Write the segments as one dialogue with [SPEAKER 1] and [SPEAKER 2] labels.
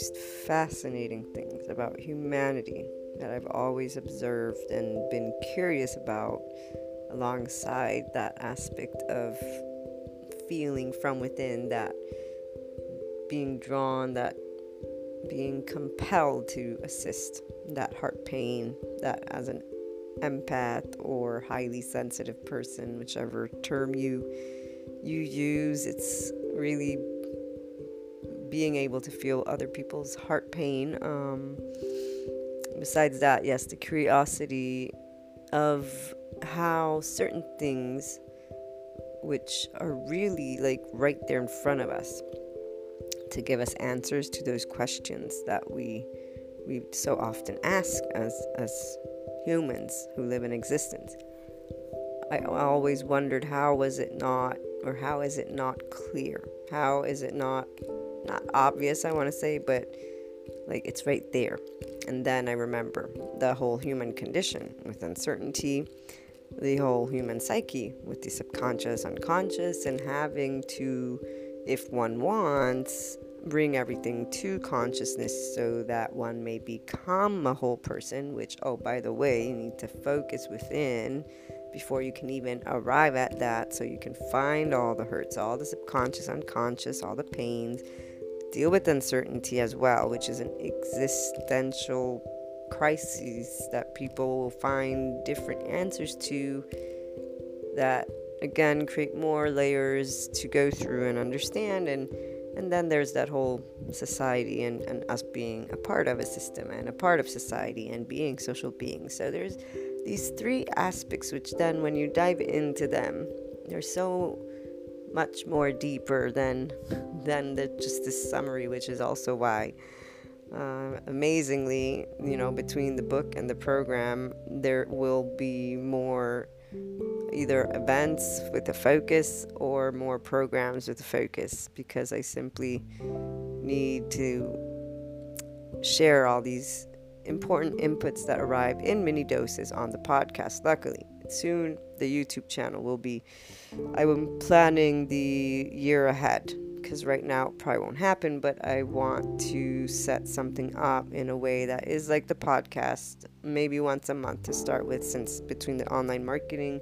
[SPEAKER 1] Most fascinating things about humanity that I've always observed and been curious about, alongside that aspect of feeling from within, that being drawn, that being compelled to assist that heart pain, that as an empath or highly sensitive person, whichever term you you use, it's really being able to feel other people's heart pain. Um, besides that, yes, the curiosity of how certain things, which are really like right there in front of us, to give us answers to those questions that we we so often ask as as humans who live in existence. I always wondered how was it not or how is it not clear? How is it not not obvious I want to say but like it's right there. And then I remember the whole human condition with uncertainty, the whole human psyche with the subconscious, unconscious, and having to if one wants, bring everything to consciousness so that one may become a whole person, which, oh, by the way, you need to focus within before you can even arrive at that so you can find all the hurts, all the subconscious, unconscious, all the pains, deal with uncertainty as well, which is an existential crisis that people will find different answers to that again create more layers to go through and understand. And and then there's that whole society and, and us being a part of a system and a part of society and being social beings. So there's these three aspects which then when you dive into them they're so much more deeper than than the, just this summary which is also why uh, amazingly you know between the book and the program there will be more either events with a focus or more programs with a focus because I simply need to share all these important inputs that arrive in mini doses on the podcast. Luckily, soon the YouTube channel will be. I'm planning the year ahead because right now it probably won't happen, but I want to set something up in a way that is like the podcast, maybe once a month to start with, since between the online marketing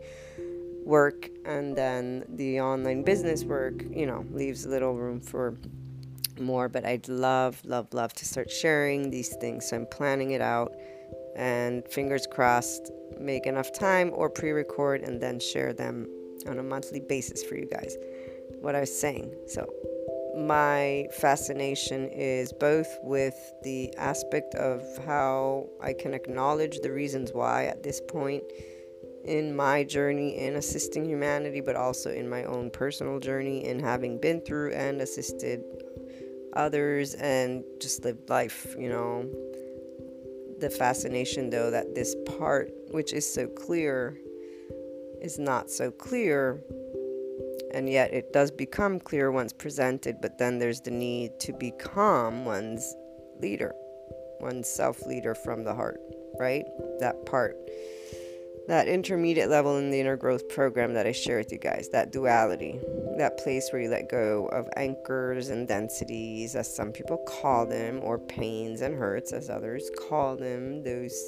[SPEAKER 1] work and then the online business work, you know, leaves a little room for more. But I'd love, love, love to start sharing these things. So I'm planning it out and fingers crossed, make enough time or pre record and then share them on a monthly basis for you guys. what I was saying. So, my fascination is both with the aspect of how I can acknowledge the reasons why at this point in my journey in assisting humanity, but also in my own personal journey in having been through and assisted others and just lived life, you know. The fascination, though, that this part, which is so clear, is not so clear and yet it does become clear once presented, but then there's the need to become one's leader, one's self leader from the heart, right? That part, that intermediate level in the inner growth program that I share with you guys, that duality, that place where you let go of anchors and densities, as some people call them, or pains and hurts, as others call them, those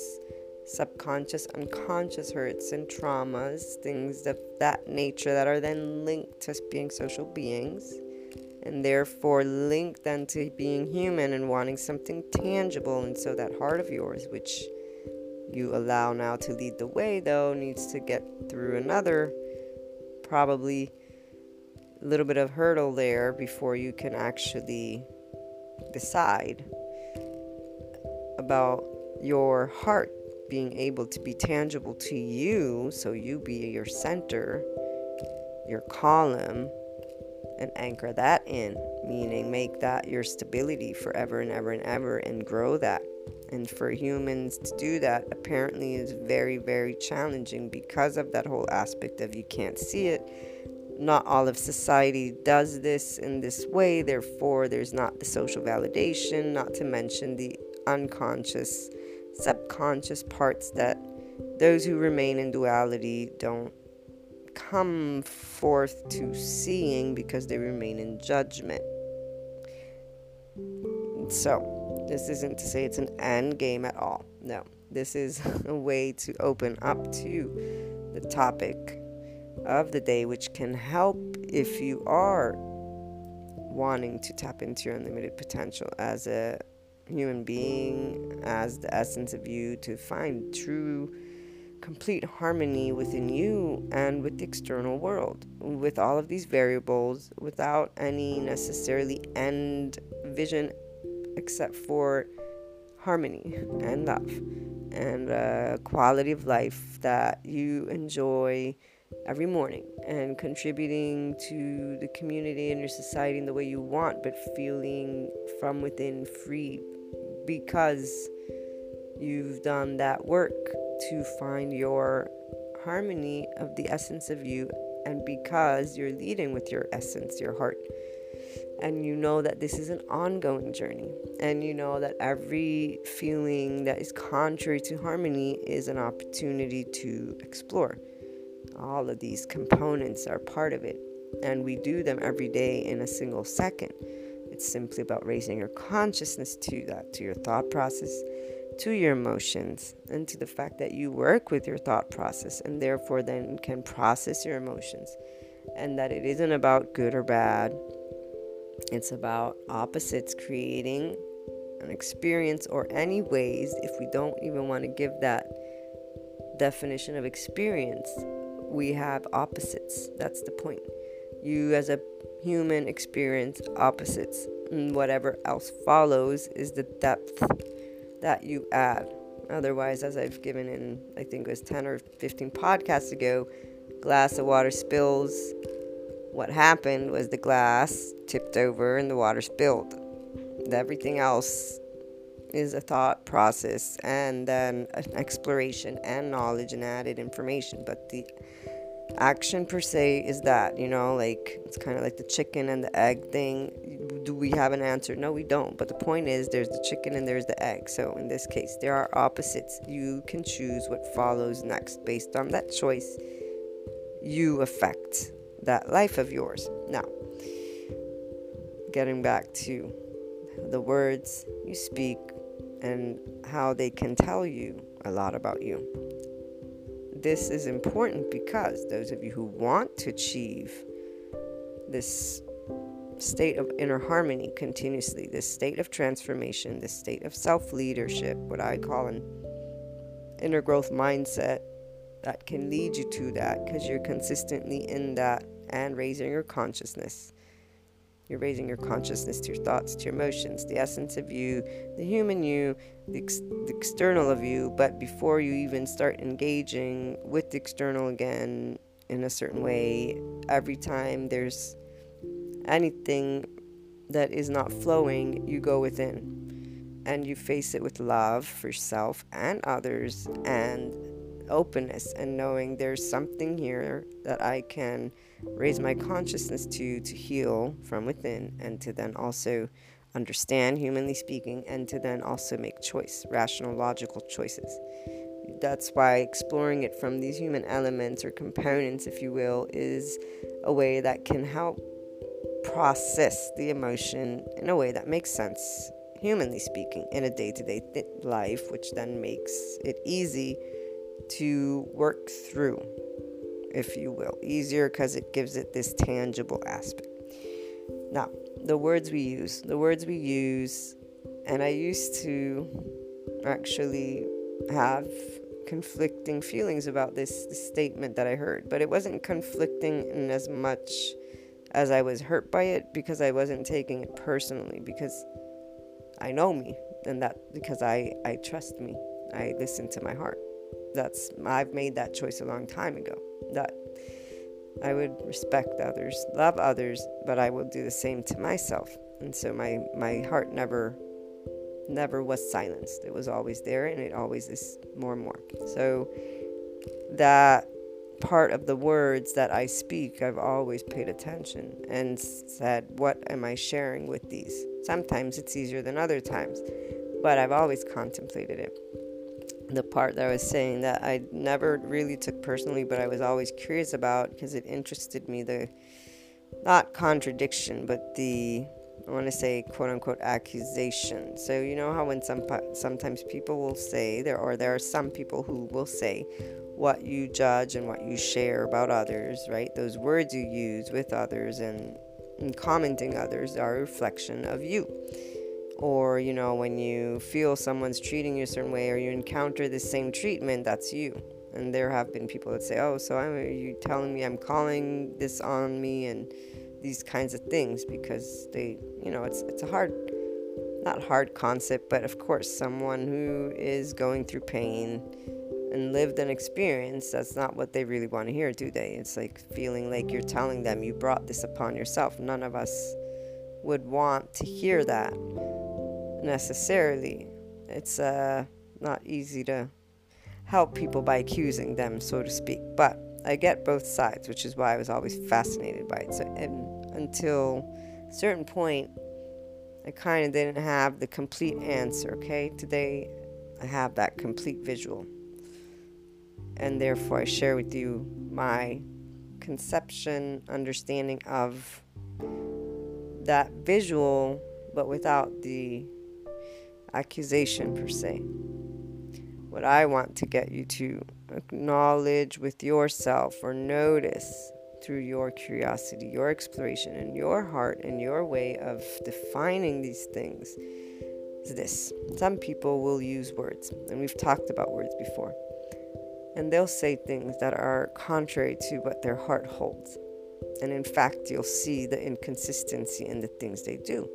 [SPEAKER 1] subconscious, unconscious hurts and traumas, things of that nature that are then linked to being social beings and therefore linked then to being human and wanting something tangible. And so that heart of yours, which you allow now to lead the way, though, needs to get through another probably a little bit of hurdle there before you can actually decide about your heart being able to be tangible to you, so you be your center, your column, and anchor that in, meaning make that your stability forever and ever and ever and grow that. And for humans to do that apparently is very, very challenging because of that whole aspect of you can't see it. Not all of society does this in this way, therefore, there's not the social validation, not to mention the unconscious subconscious parts that those who remain in duality don't come forth to seeing because they remain in judgment. So, this isn't to say it's an end game at all. No, this is a way to open up to the topic of the day, which can help if you are wanting to tap into your unlimited potential as a human being as the essence of you to find true complete harmony within you and with the external world with all of these variables without any necessarily end vision except for harmony and love and a quality of life that you enjoy every morning and contributing to the community and your society in the way you want, but feeling from within free because you've done that work to find your harmony of the essence of you and because you're leading with your essence, your heart. And you know that this is an ongoing journey. And you know that every feeling that is contrary to harmony is an opportunity to explore. All of these components are part of it. And we do them every day in a single second. It's simply about raising your consciousness to that, to your thought process, to your emotions, and to the fact that you work with your thought process and therefore then can process your emotions. And that it isn't about good or bad, it's about opposites creating an experience or any ways, if we don't even want to give that definition of experience, we have opposites. That's the point. You, as a human experience opposites. And whatever else follows is the depth that you add. Otherwise, as I've given in, I think it was 10 or 15 podcasts ago, glass of water spills. What happened was the glass tipped over and the water spilled. Everything else is a thought process and then an exploration and knowledge and added information. But the action per se is that you know like it's kind of like the chicken and the egg thing. Do we have an answer? No we don't. But the point is there's the chicken and there's the egg. So in this case there are opposites. You can choose what follows next based on that choice you affect that life of yours. Now getting back to the words you speak and how they can tell you a lot about you. This is important because those of you who want to achieve this state of inner harmony continuously, this state of transformation, this state of self leadership, what I call an inner growth mindset that can lead you to that because you're consistently in that and raising your consciousness. You're raising your consciousness to your thoughts, to your emotions, the essence of you, the human you, the, ex- the external of you. But before you even start engaging with the external again in a certain way, every time there's anything that is not flowing, you go within and you face it with love for yourself and others and openness and knowing there's something here that I can raise my consciousness to to heal from within and to then also understand humanly speaking and to then also make choice rational logical choices. That's why exploring it from these human elements or components if you will is a way that can help process the emotion in a way that makes sense humanly speaking in a day-to-day th- life which then makes it easy to work through, if you will. Easier because it gives it this tangible aspect. Now, the words we use, the words we use, and I used to actually have conflicting feelings about this, this statement that I heard, but it wasn't conflicting in as much as I was hurt by it because I wasn't taking it personally because I know me and that because I, I trust me. I listen to my heart that's I've made that choice a long time ago. That I would respect others, love others, but I will do the same to myself. And so my my heart never never was silenced. It was always there and it always is more and more. So that part of the words that I speak, I've always paid attention and said, What am I sharing with these? Sometimes it's easier than other times, but I've always contemplated it the part that I was saying that I never really took personally, but I was always curious about because it interested me the not contradiction, but the I want to say quote unquote accusation. So you know how when some sometimes people will say there or there are some people who will say what you judge and what you share about others, right? Those words you use with others and, and commenting others are a reflection of you or you know when you feel someone's treating you a certain way or you encounter the same treatment that's you. And there have been people that say oh so I'm, are you telling me i'm calling this on me? and these kinds of things because they you know it's it's a hard not hard concept but of course someone who is going through pain and lived an experience that's not what they really want to hear do they? It's like feeling like you're telling them you brought this upon yourself. None of us would want to hear that necessarily. It's uh, not easy to help people by accusing them, so to speak. But I get both sides, which is why I was always fascinated by it. So until a certain point, I kind of didn't have the complete answer. Okay, today I have that complete visual, and therefore I share with you my conception, understanding of that visual, but without the accusation per se. What I want to get you to acknowledge with yourself or notice through your curiosity, your exploration, and your heart and your way of defining these things is this. Some people will use words, and we've talked about words before, and they'll say things that are contrary to what their heart holds. And in fact, you'll see the inconsistency in the things they do.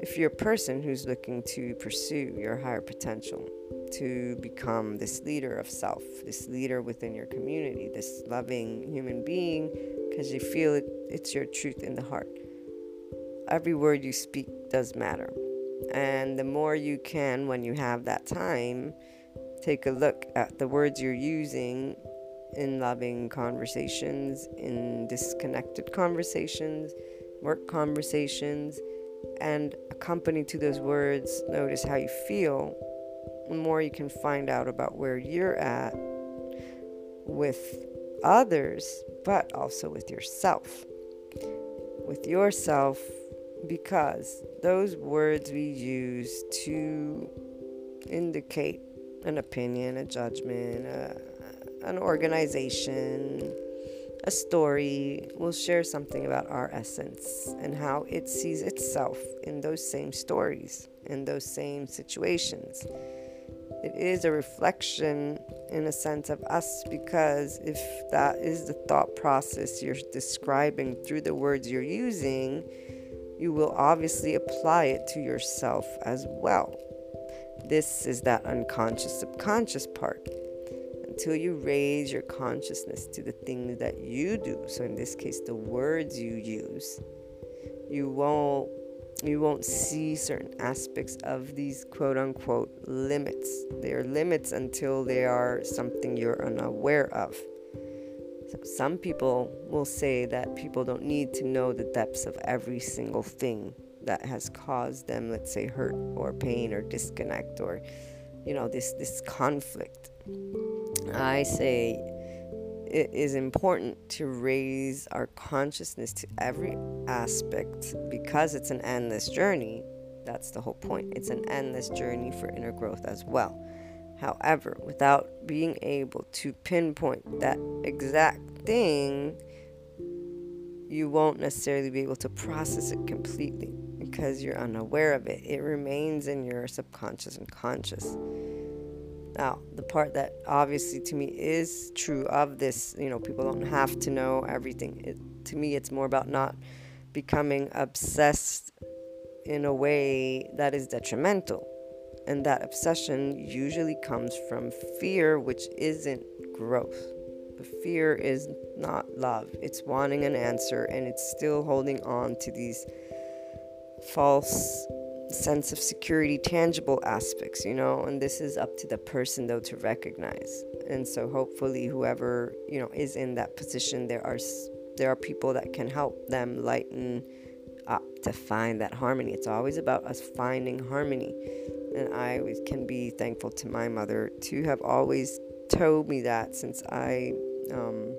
[SPEAKER 1] If you're a person who's looking to pursue your higher potential, to become this leader of self, this leader within your community, this loving human being, because you feel it, it's your truth in the heart. Every word you speak does matter. And the more you can, when you have that time, take a look at the words you're using in loving conversations, in disconnected conversations, work conversations and accompany to those words, notice how you feel, the more you can find out about where you're at with others, but also with yourself. With yourself, because those words we use to indicate an opinion, a judgment, a, an organization, a story will share something about our essence and how it sees itself in those same stories, in those same situations. it is a reflection in a sense of us because if that is the thought process you're describing through the words you're using, you will obviously apply it to yourself as well. This is that unconscious subconscious part. Until you raise your consciousness to the things that you do, so in this case, the words you use, you won't you won't see certain aspects of these quote unquote limits. They are limits until they are something you're unaware of. So some people will say that people don't need to know the depths of every single thing that has caused them, let's say, hurt or pain or disconnect or, you know, this, this conflict. I say it is important to raise our consciousness to every aspect because it's an endless journey. That's the whole point. It's an endless journey for inner growth as well. However, without being able to pinpoint that exact thing, you won't necessarily be able to process it completely because you're unaware of it. It remains in your subconscious and conscious. Now, the part that obviously to me is true of this, you know, people don't have to know everything. It, to me, it's more about not becoming obsessed in a way that is detrimental. And that obsession usually comes from fear, which isn't growth. The fear is not love, it's wanting an answer and it's still holding on to these false sense of security, tangible aspects, you know, and this is up to the person though to recognize. And so hopefully whoever, you know, is in that position there are there are people that can help them lighten up to find that harmony. It's always about us finding harmony. And I can be thankful to my mother to have always told me that since I um,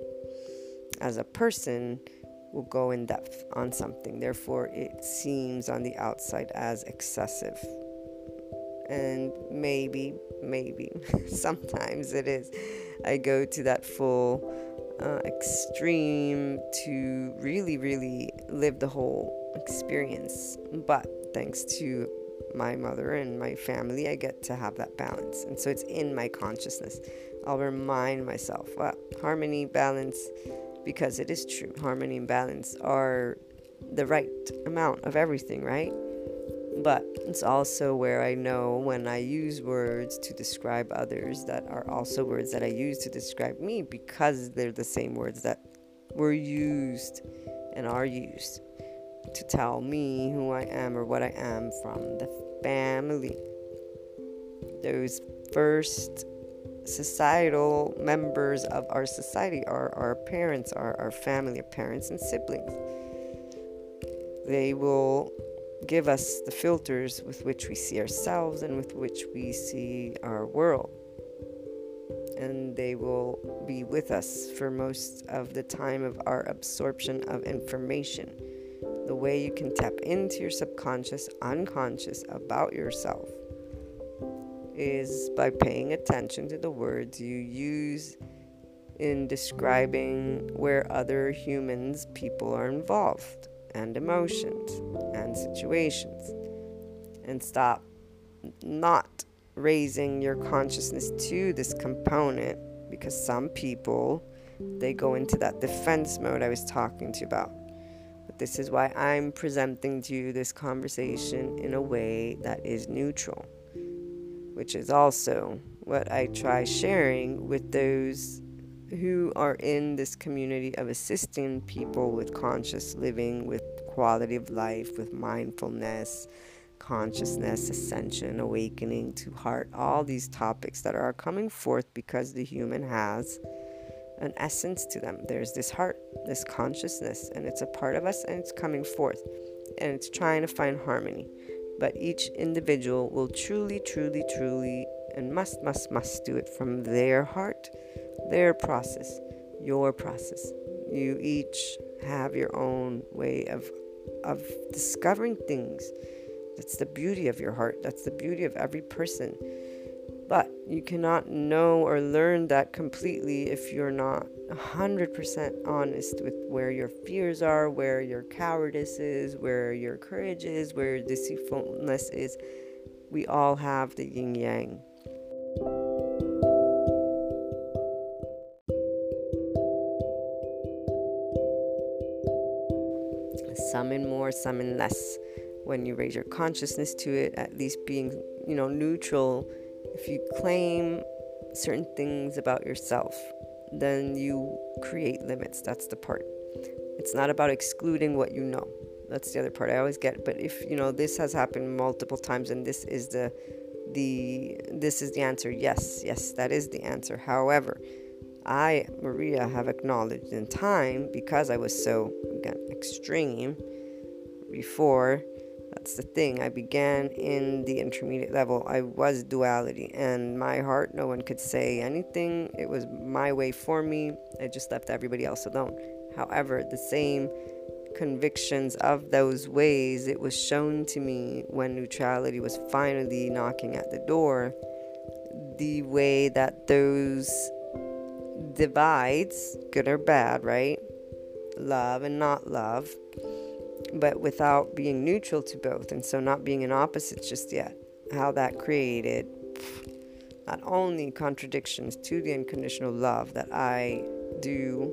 [SPEAKER 1] as a person will go in depth on something. Therefore, it seems on the outside as excessive. And maybe, maybe, sometimes it is. I go to that full uh, extreme to really, really live the whole experience. But thanks to my mother and my family, I get to have that balance. And so it's in my consciousness. I'll remind myself, well, harmony, balance, because it is true. Harmony and balance are the right amount of everything, right? But it's also where I know when I use words to describe others that are also words that I use to describe me because they're the same words that were used and are used to tell me who I am or what I am from the family. Those first societal members of our society, our, our parents, our, our family, parents and siblings. They will give us the filters with which we see ourselves and with which we see our world. And they will be with us for most of the time of our absorption of information. The way you can tap into your subconscious, unconscious about yourself is by paying attention to the words you use in describing where other humans, people are involved, and emotions and situations. And stop not raising your consciousness to this component because some people they go into that defense mode I was talking to you about. But this is why I'm presenting to you this conversation in a way that is neutral which is also what I try sharing with those who are in this community of assisting people with conscious living, with quality of life, with mindfulness, consciousness, ascension, awakening to heart, all these topics that are coming forth because the human has an essence to them. There's this heart, this consciousness, and it's a part of us and it's coming forth and it's trying to find harmony but each individual will truly, truly, truly, and must, must, must do it from their heart, their process, your process. You each have your own way of of discovering things. That's the beauty of your heart. That's the beauty of every person. But you cannot know or learn that completely if you're not 100% honest with where your fears are, where your cowardice is, where your courage is, where deceitfulness is. We all have the yin yang. Some in more, some in less. When you raise your consciousness to it, at least being, you know, neutral. If you claim certain things about yourself, then you create limits. That's the part. It's not about excluding what you know. That's the other part I always get. But if you know this has happened multiple times and this is the the this is the answer, yes, yes, that is the answer. However, I, Maria, have acknowledged in time because I was so again extreme before that's the thing. I began in the intermediate level. I was duality, and my heart, no one could say anything. It was my way for me. I just left everybody else alone. However, the same convictions of those ways, it was shown to me when neutrality was finally knocking at the door. The way that those divides, good or bad, right? Love and not love, but without being neutral to both, and so not being in opposites just yet. How that created not only contradictions to the unconditional love that I do,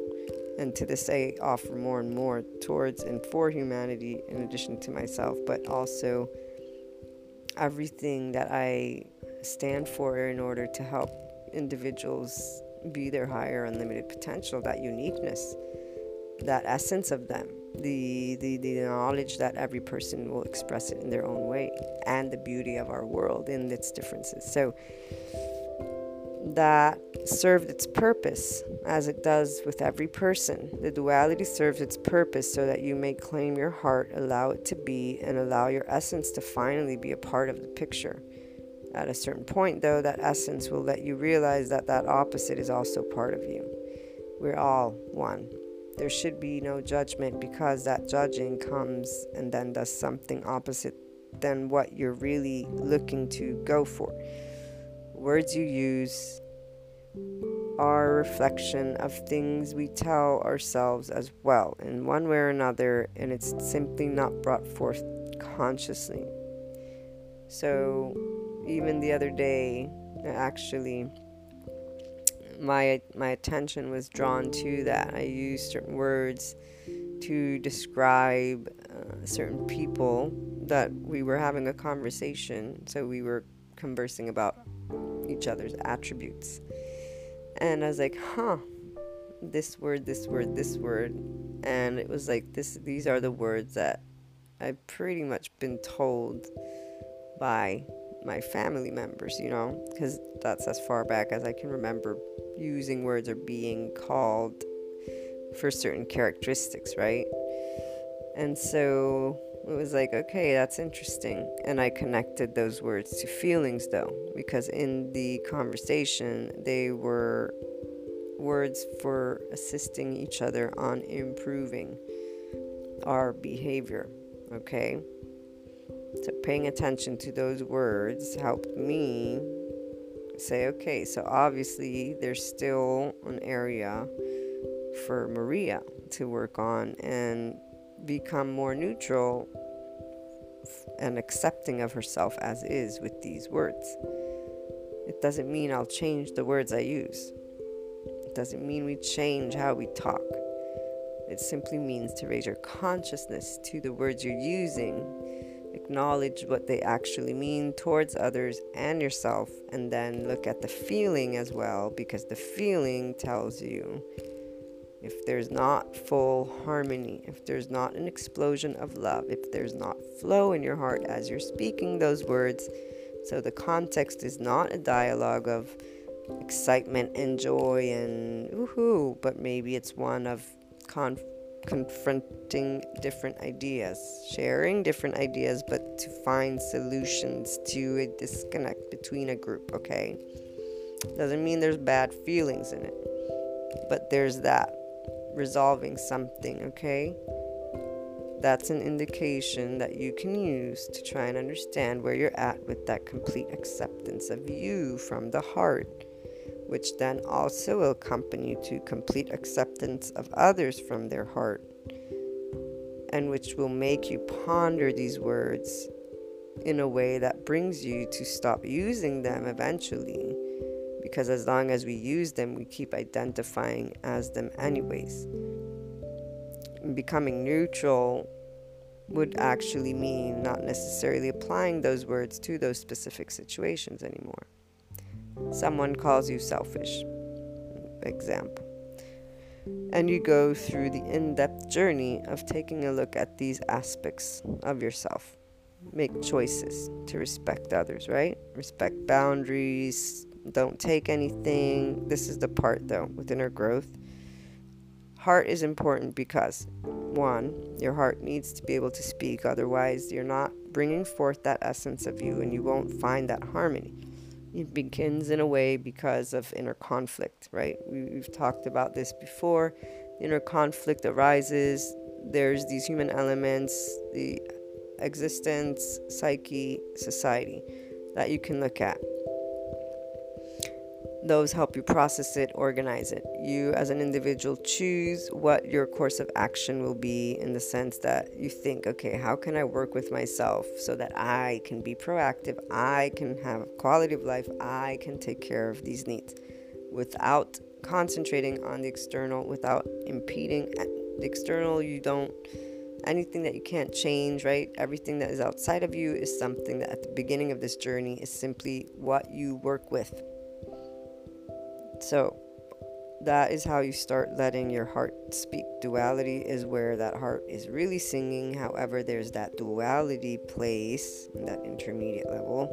[SPEAKER 1] and to this I offer more and more towards and for humanity, in addition to myself, but also everything that I stand for in order to help individuals be their higher unlimited potential, that uniqueness, that essence of them the, the, the knowledge that every person will express it in their own way and the beauty of our world in its differences. So that served its purpose as it does with every person. The duality serves its purpose so that you may claim your heart, allow it to be, and allow your essence to finally be a part of the picture. At a certain point, though, that essence will let you realize that that opposite is also part of you. We're all one there should be no judgment because that judging comes and then does something opposite than what you're really looking to go for. Words you use are a reflection of things we tell ourselves as well, in one way or another, and it's simply not brought forth consciously. So, even the other day, actually, my my attention was drawn to that. I used certain words to describe uh, certain people that we were having a conversation. So we were conversing about each other's attributes, and I was like, "Huh." This word, this word, this word, and it was like this. These are the words that I've pretty much been told by my family members, you know, because that's as far back as I can remember using words or being called for certain characteristics, right? And so it was like, okay, that's interesting. And I connected those words to feelings, though, because in the conversation, they were words for assisting each other on improving our behavior, okay? So paying attention to those words helped me say, okay, so obviously there's still an area for Maria to work on and become more neutral and accepting of herself as is with these words. It doesn't mean I'll change the words I use. It doesn't mean we change how we talk. It simply means to raise your consciousness to the words you're using acknowledge what they actually mean towards others and yourself, and then look at the feeling as well, because the feeling tells you if there's not full harmony, if there's not an explosion of love, if there's not flow in your heart as you're speaking those words. So the context is not a dialogue of excitement and joy and woohoo, but maybe it's one of conflict confronting different ideas, sharing different ideas, but to find solutions to a disconnect between a group, okay? Doesn't mean there's bad feelings in it, but there's that resolving something, okay? That's an indication that you can use to try and understand where you're at with that complete acceptance of you from the heart which then also will accompany you to complete acceptance of others from their heart, and which will make you ponder these words in a way that brings you to stop using them eventually because as long as we use them, we keep identifying as them, anyways. Becoming neutral would actually mean not necessarily applying those words to those specific situations anymore. Someone calls you selfish, example. And you go through the in depth journey of taking a look at these aspects of yourself. Make choices to respect others, right? Respect boundaries, don't take anything. This is the part though with inner growth. Heart is important because one, your heart needs to be able to speak, otherwise, you're not bringing forth that essence of you and you won't find that harmony. It begins in a way because of inner conflict, right? We've talked about this before. Inner conflict arises, there's these human elements, the existence, psyche, society that you can look at those help you process it, organize it. You, as an individual, choose what your course of action will be in the sense that you think, okay, how can I work with myself so that I can be proactive, I can have quality of life, I can take care of these needs without concentrating on the external, without impeding the external. You don't, anything that you can't change, right? Everything that is outside of you is something that at the beginning of this journey is simply what you work with so that is how you start letting your heart speak. Duality is where that heart is really singing. However, there's that duality place, that intermediate level.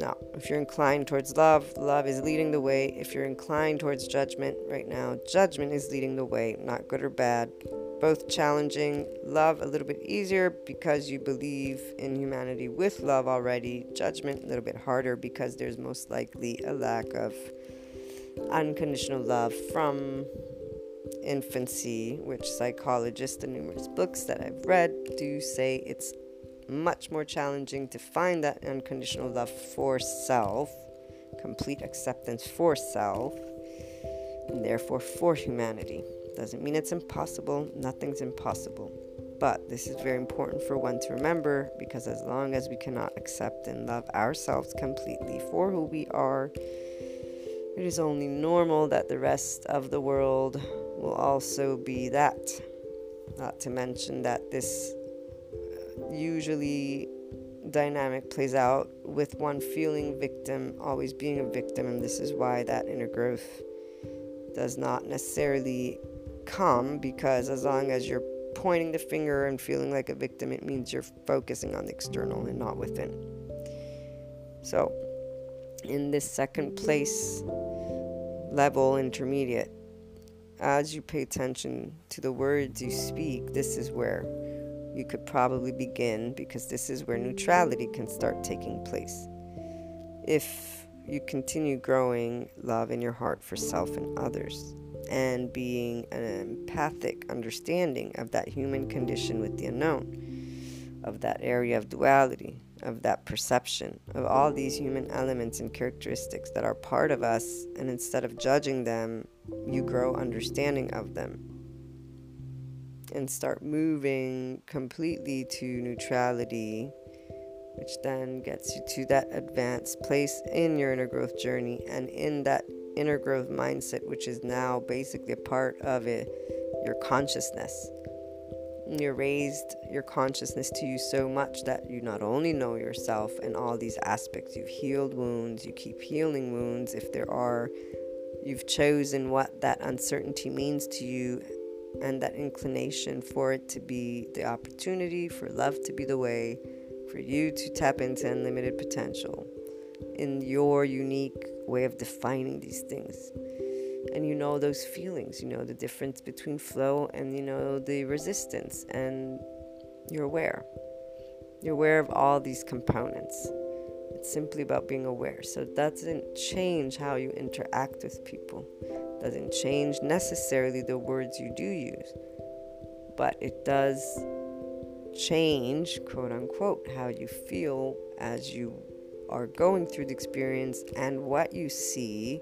[SPEAKER 1] Now, if you're inclined towards love, love is leading the way. If you're inclined towards judgment right now, judgment is leading the way, not good or bad. Both challenging. Love a little bit easier because you believe in humanity with love already. Judgment a little bit harder because there's most likely a lack of unconditional love from infancy, which psychologists and numerous books that I've read do say it's much more challenging to find that unconditional love for self, complete acceptance for self, and therefore for humanity. Doesn't mean it's impossible, nothing's impossible. But this is very important for one to remember because as long as we cannot accept and love ourselves completely for who we are, it is only normal that the rest of the world will also be that. Not to mention that this usually dynamic plays out with one feeling victim always being a victim and this is why that inner growth does not necessarily come because as long as you're pointing the finger and feeling like a victim it means you're focusing on the external and not within. So in this second place level intermediate as you pay attention to the words you speak this is where you could probably begin because this is where neutrality can start taking place. If you continue growing love in your heart for self and others and being an empathic understanding of that human condition with the unknown, of that area of duality, of that perception, of all these human elements and characteristics that are part of us, and instead of judging them, you grow understanding of them and start moving completely to neutrality, which then gets you to that advanced place in your inner growth journey and in that inner growth mindset, which is now basically a part of it, your consciousness. You raised your consciousness to you so much that you not only know yourself and all these aspects, you've healed wounds, you keep healing wounds if there are, you've chosen what that uncertainty means to you and that inclination for it to be the opportunity, for love to be the way, for you to tap into unlimited potential in your unique way of defining these things. And you know those feelings, you know the difference between flow and you know the resistance, and you're aware. You're aware of all these components. It's simply about being aware. So it doesn't change how you interact with people doesn't change necessarily the words you do use, but it does change, quote unquote, how you feel as you are going through the experience and what you see,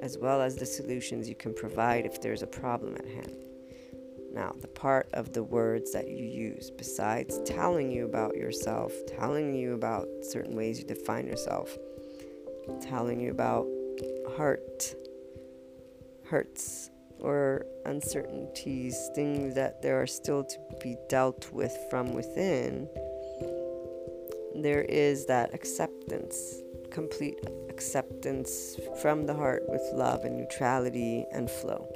[SPEAKER 1] as well as the solutions you can provide if there's a problem at hand. Now, the part of the words that you use, besides telling you about yourself, telling you about certain ways you define yourself, telling you about heart hurts or uncertainties, things that there are still to be dealt with from within, there is that acceptance, complete acceptance from the heart with love and neutrality and flow.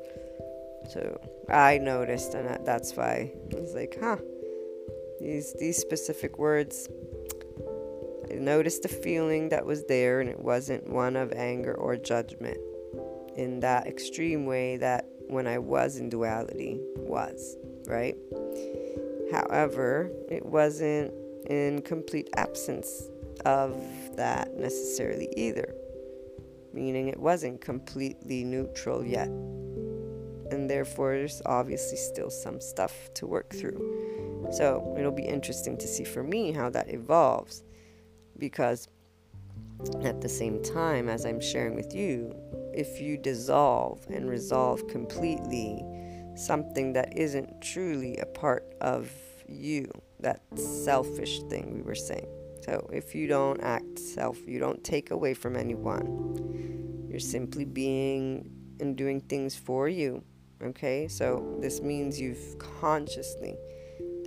[SPEAKER 1] So I noticed, and that's why I was like, huh, these these specific words. I noticed the feeling that was there, and it wasn't one of anger or judgment in that extreme way that when I was in duality was, right? However, it wasn't in complete absence of that necessarily either, meaning it wasn't completely neutral yet. And therefore, there's obviously still some stuff to work through. So, it'll be interesting to see for me how that evolves because at the same time, as I'm sharing with you, if you dissolve and resolve completely something that isn't truly a part of you, that selfish thing we were saying. So if you don't act self, you don't take away from anyone. You're simply being and doing things for you. Okay? So this means you've consciously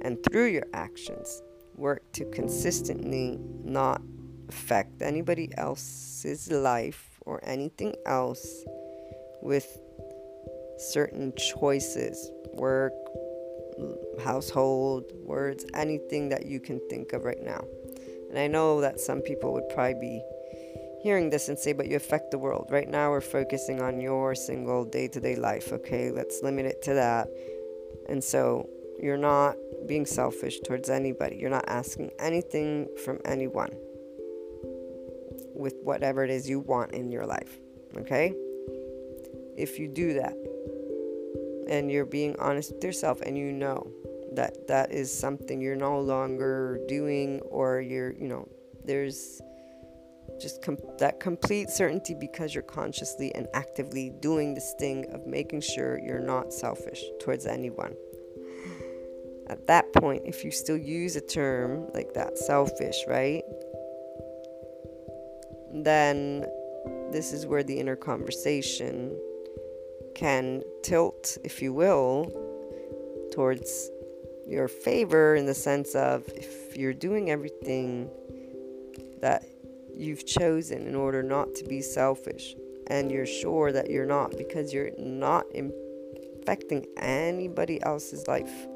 [SPEAKER 1] and through your actions worked to consistently not affect anybody else's life or anything else with certain choices work, household, words, anything that you can think of right now. And I know that some people would probably be hearing this and say, but you affect the world. Right now, we're focusing on your single day to day life, okay? Let's limit it to that. And so you're not being selfish towards anybody, you're not asking anything from anyone with whatever it is you want in your life. Okay? If you do that and you're being honest with yourself and you know that that is something you're no longer doing or you're, you know, there's just com- that complete certainty because you're consciously and actively doing this thing of making sure you're not selfish towards anyone. At that point, if you still use a term like that, selfish, right? then this is where the inner conversation can tilt, if you will, towards your favor in the sense of if you're doing everything that you've chosen in order not to be selfish and you're sure that you're not because you're not infecting anybody else's life,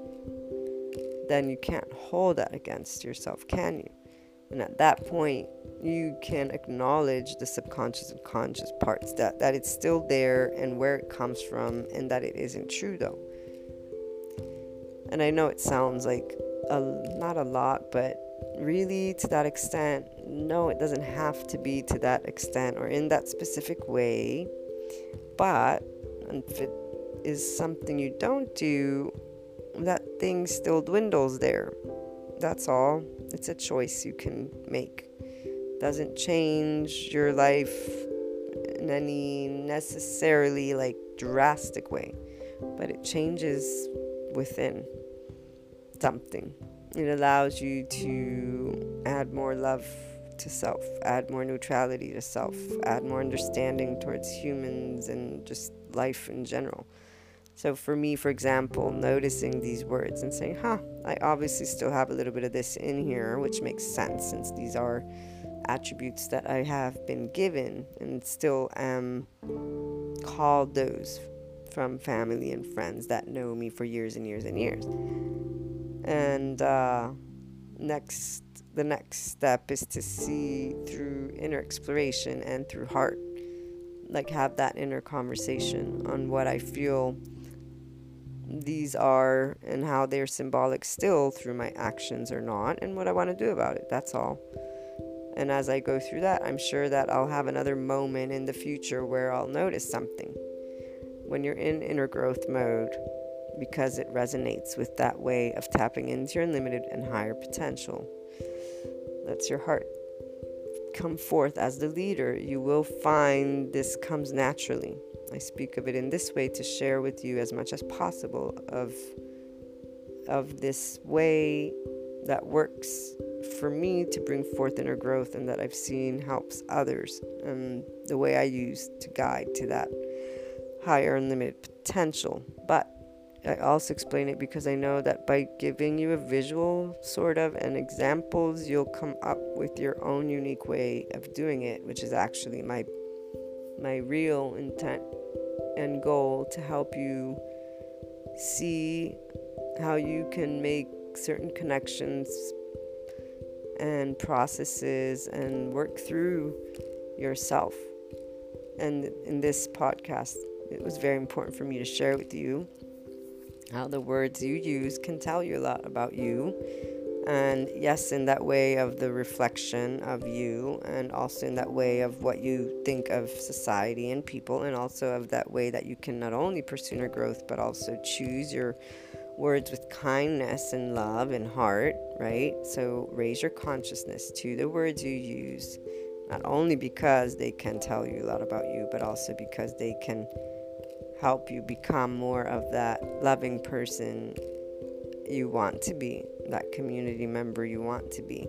[SPEAKER 1] then you can't hold that against yourself, can you? And at that point, you can acknowledge the subconscious and conscious parts that, that it's still there and where it comes from and that it isn't true though. And I know it sounds like a, not a lot, but really to that extent, no, it doesn't have to be to that extent or in that specific way. But if it is something you don't do, that thing still dwindles there. That's all. It's a choice you can make doesn't change your life in any necessarily like drastic way, but it changes within something. It allows you to add more love to self, add more neutrality to self, add more understanding towards humans and just life in general. So, for me, for example, noticing these words and saying, huh, I obviously still have a little bit of this in here, which makes sense since these are attributes that I have been given and still am called those from family and friends that know me for years and years and years. And uh, next, the next step is to see through inner exploration and through heart, like have that inner conversation on what I feel these are and how they're symbolic still through my actions or not, and what I want to do about it. That's all. And as I go through that, I'm sure that I'll have another moment in the future where I'll notice something. When you're in inner growth mode, because it resonates with that way of tapping into your unlimited and higher potential. That's your heart come forth as the leader. You will find this comes naturally. I speak of it in this way to share with you as much as possible of of this way that works for me to bring forth inner growth and that I've seen helps others and the way I use to guide to that higher unlimited potential. But I also explain it because I know that by giving you a visual sort of and examples, you'll come up with your own unique way of doing it, which is actually my my real intent and goal to help you see how you can make certain connections and processes and work through yourself. And in this podcast, it was very important for me to share with you how the words you use can tell you a lot about you. And yes, in that way of the reflection of you, and also in that way of what you think of society and people, and also of that way that you can not only pursue your growth, but also choose your words with kindness and love and heart, right? So raise your consciousness to the words you use, not only because they can tell you a lot about you, but also because they can help you become more of that loving person you want to be, that community member you want to be.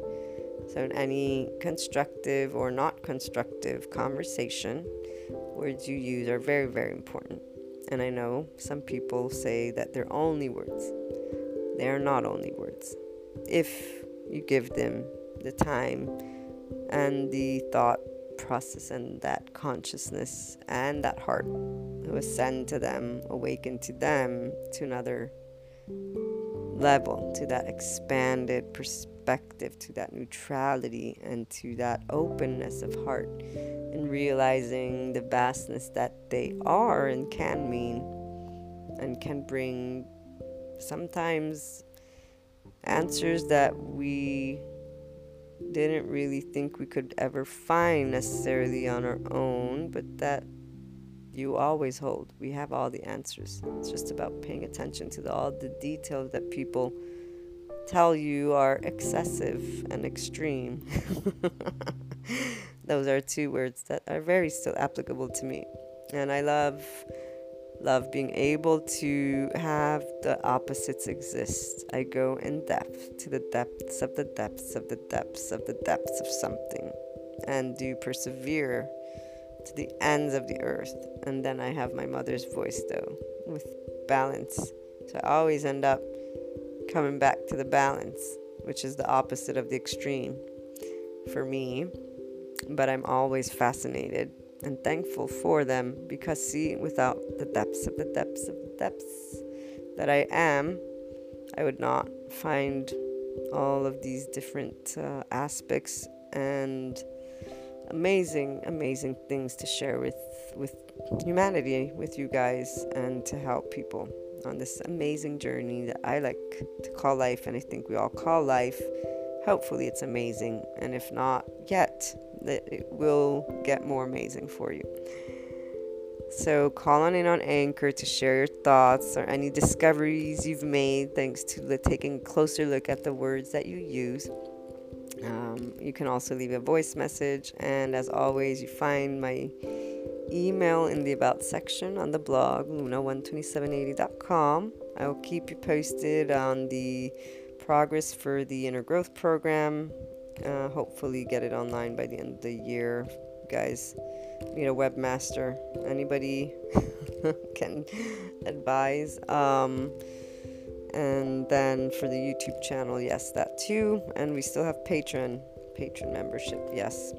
[SPEAKER 1] So, in any constructive or not constructive conversation, words you use are very, very important. And I know some people say that they're only words. They are not only words. If you give them the time and the thought process and that consciousness and that heart to ascend to them, awaken to them to another level, to that expanded perspective, to that neutrality, and to that openness of heart, and realizing the vastness that they are and can mean, and can bring sometimes answers that we didn't really think we could ever find necessarily on our own, but that you always hold. We have all the answers. It's just about paying attention to the, all the details that people tell you are excessive and extreme. Those are two words that are very still applicable to me. And I love love being able to have the opposites exist. I go in depth to the depths of the depths of the depths of the depths of something and do persevere to the ends of the earth. And then I have my mother's voice, though, with balance. So I always end up coming back to the balance, which is the opposite of the extreme for me. But I'm always fascinated and thankful for them because, see, without the depths of the depths of the depths that I am, I would not find all of these different uh, aspects and amazing, amazing things to share with with humanity, with you guys, and to help people on this amazing journey that I like to call life, and I think we all call life. Hopefully, it's amazing, and if not yet, it will get more amazing for you. So, call on in on Anchor to share your thoughts or any discoveries you've made thanks to the, taking a closer look at the words that you use. Um, you can also leave a voice message, and as always, you find my email in the About section on the blog, luna12780.com. I will keep you posted on the progress for the inner growth program. Uh, hopefully, get it online by the end of the year. guys need a webmaster. Anybody can advise. Um, and then for the YouTube channel, yes, that too. And we still have Patreon, Patreon membership, yes.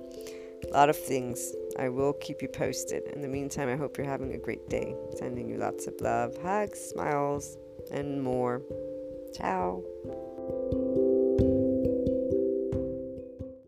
[SPEAKER 1] A lot of things. I will keep you posted. In the meantime, I hope you're having a great day. Sending you lots of love, hugs, smiles, and more. Ciao.